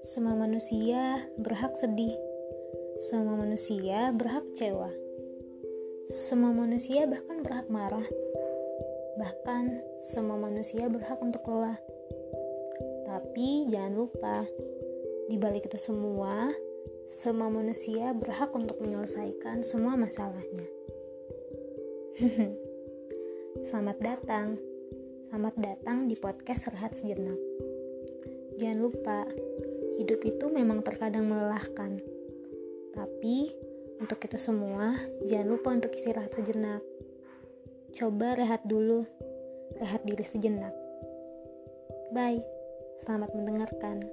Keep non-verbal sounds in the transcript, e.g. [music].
Semua manusia berhak sedih. Semua manusia berhak kecewa. Semua manusia bahkan berhak marah. Bahkan semua manusia berhak untuk lelah. Tapi jangan lupa, di balik itu semua, semua manusia berhak untuk menyelesaikan semua masalahnya. [laughs] Selamat datang. Selamat datang di podcast Rehat Sejenak. Jangan lupa, hidup itu memang terkadang melelahkan. Tapi, untuk itu semua, jangan lupa untuk istirahat sejenak. Coba rehat dulu, rehat diri sejenak. Bye, selamat mendengarkan.